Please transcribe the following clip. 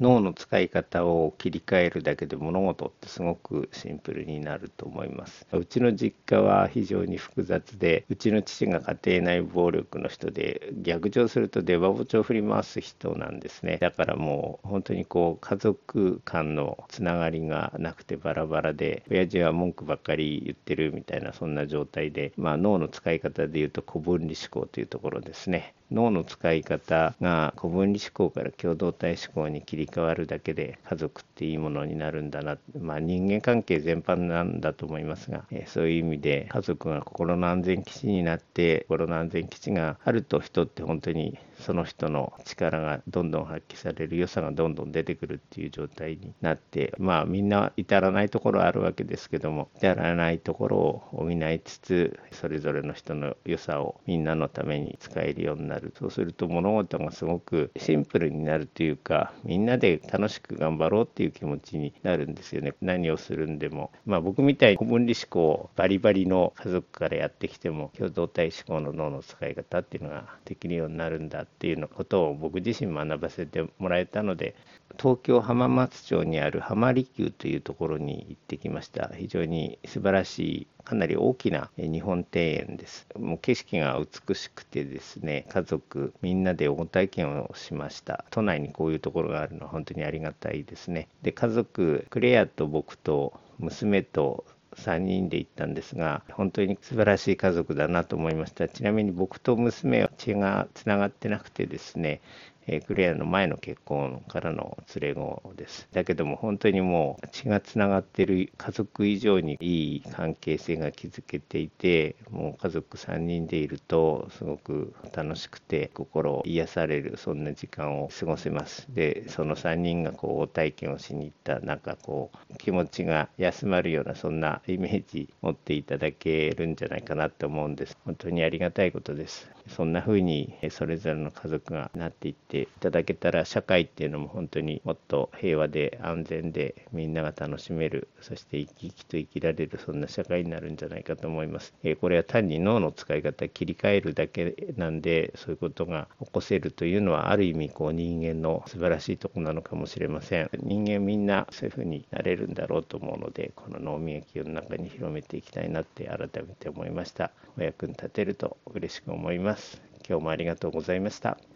脳の使い方を切り替えるだけで物事ってすごくシンプルになると思います。うちの実家は非常に複雑でうちの父が家庭内暴力の人で逆上すると出刃包丁を振り回す人なんですね。だからもう本当にこう家族間のつながりがなくてバラバラで親父は文句ばっかり言ってるみたいなそんな状態でまあ脳の使い方でいうと古分離思考というところですね。脳の使い方が古分離思考から共同体思考に切り替わるだけで家族っていいものになるんだな、まあ、人間関係全般なんだと思いますが、えそういう意味で家族が心の安全基地になって心の安全基地があると人って本当にその人の力がどんどん発揮される良さがどんどん出てくるっていう状態になってまあみんな至らないところあるわけですけども至らないところを補いつつそれぞれの人の良さをみんなのために使えるようになる。そうすると物事がすごくシンプルになるというかみんなで楽しく頑張ろうっていう気持ちになるんですよね。何をするんでも。まあ僕みたいに古分離思考バリバリの家族からやってきても共同体思考の脳の使い方っていうのができるようになるんだっていうのことを僕自身学ばせてもらえたので東京浜松町にある浜離宮というところに行ってきました。非常に素晴らしいかなり大きな日本庭園です。もう景色が美しくてですね家族みんなで応体験をしました。都内にこういうところがあるのは本当にありがたいですね。で家族クレアと僕と娘と3人で行ったんですが本当に素晴らしい家族だなと思いました。ちなみに僕と娘は血がつながってなくてですねえクレアの前の結婚からの連れ子です。だけども本当にもう血がつながってる家族以上にいい関係性が築けていて、もう家族3人でいるとすごく楽しくて心を癒されるそんな時間を過ごせます。で、その3人がこう体験をしに行ったなんかこう気持ちが休まるようなそんなイメージ持っていただけるんじゃないかなと思うんです。本当にありがたいことです。そんな風にそれぞれの家族がなっていっていただけたら社会っていうのも本当にもっと平和で安全でみんなが楽しめるそして生き生きと生きられるそんな社会になるんじゃないかと思います。えこれは単に脳の使い方切り替えるだけなんでそういうことが起こせるというのはある意味こう人間の素晴らしいとこなのかもしれません。人間みんなそういう風になれるんだろうと思うのでこの脳みやきを中に広めていきたいなって改めて思いました。お役に立てると嬉しく思い。ます。今日もありがとうございました。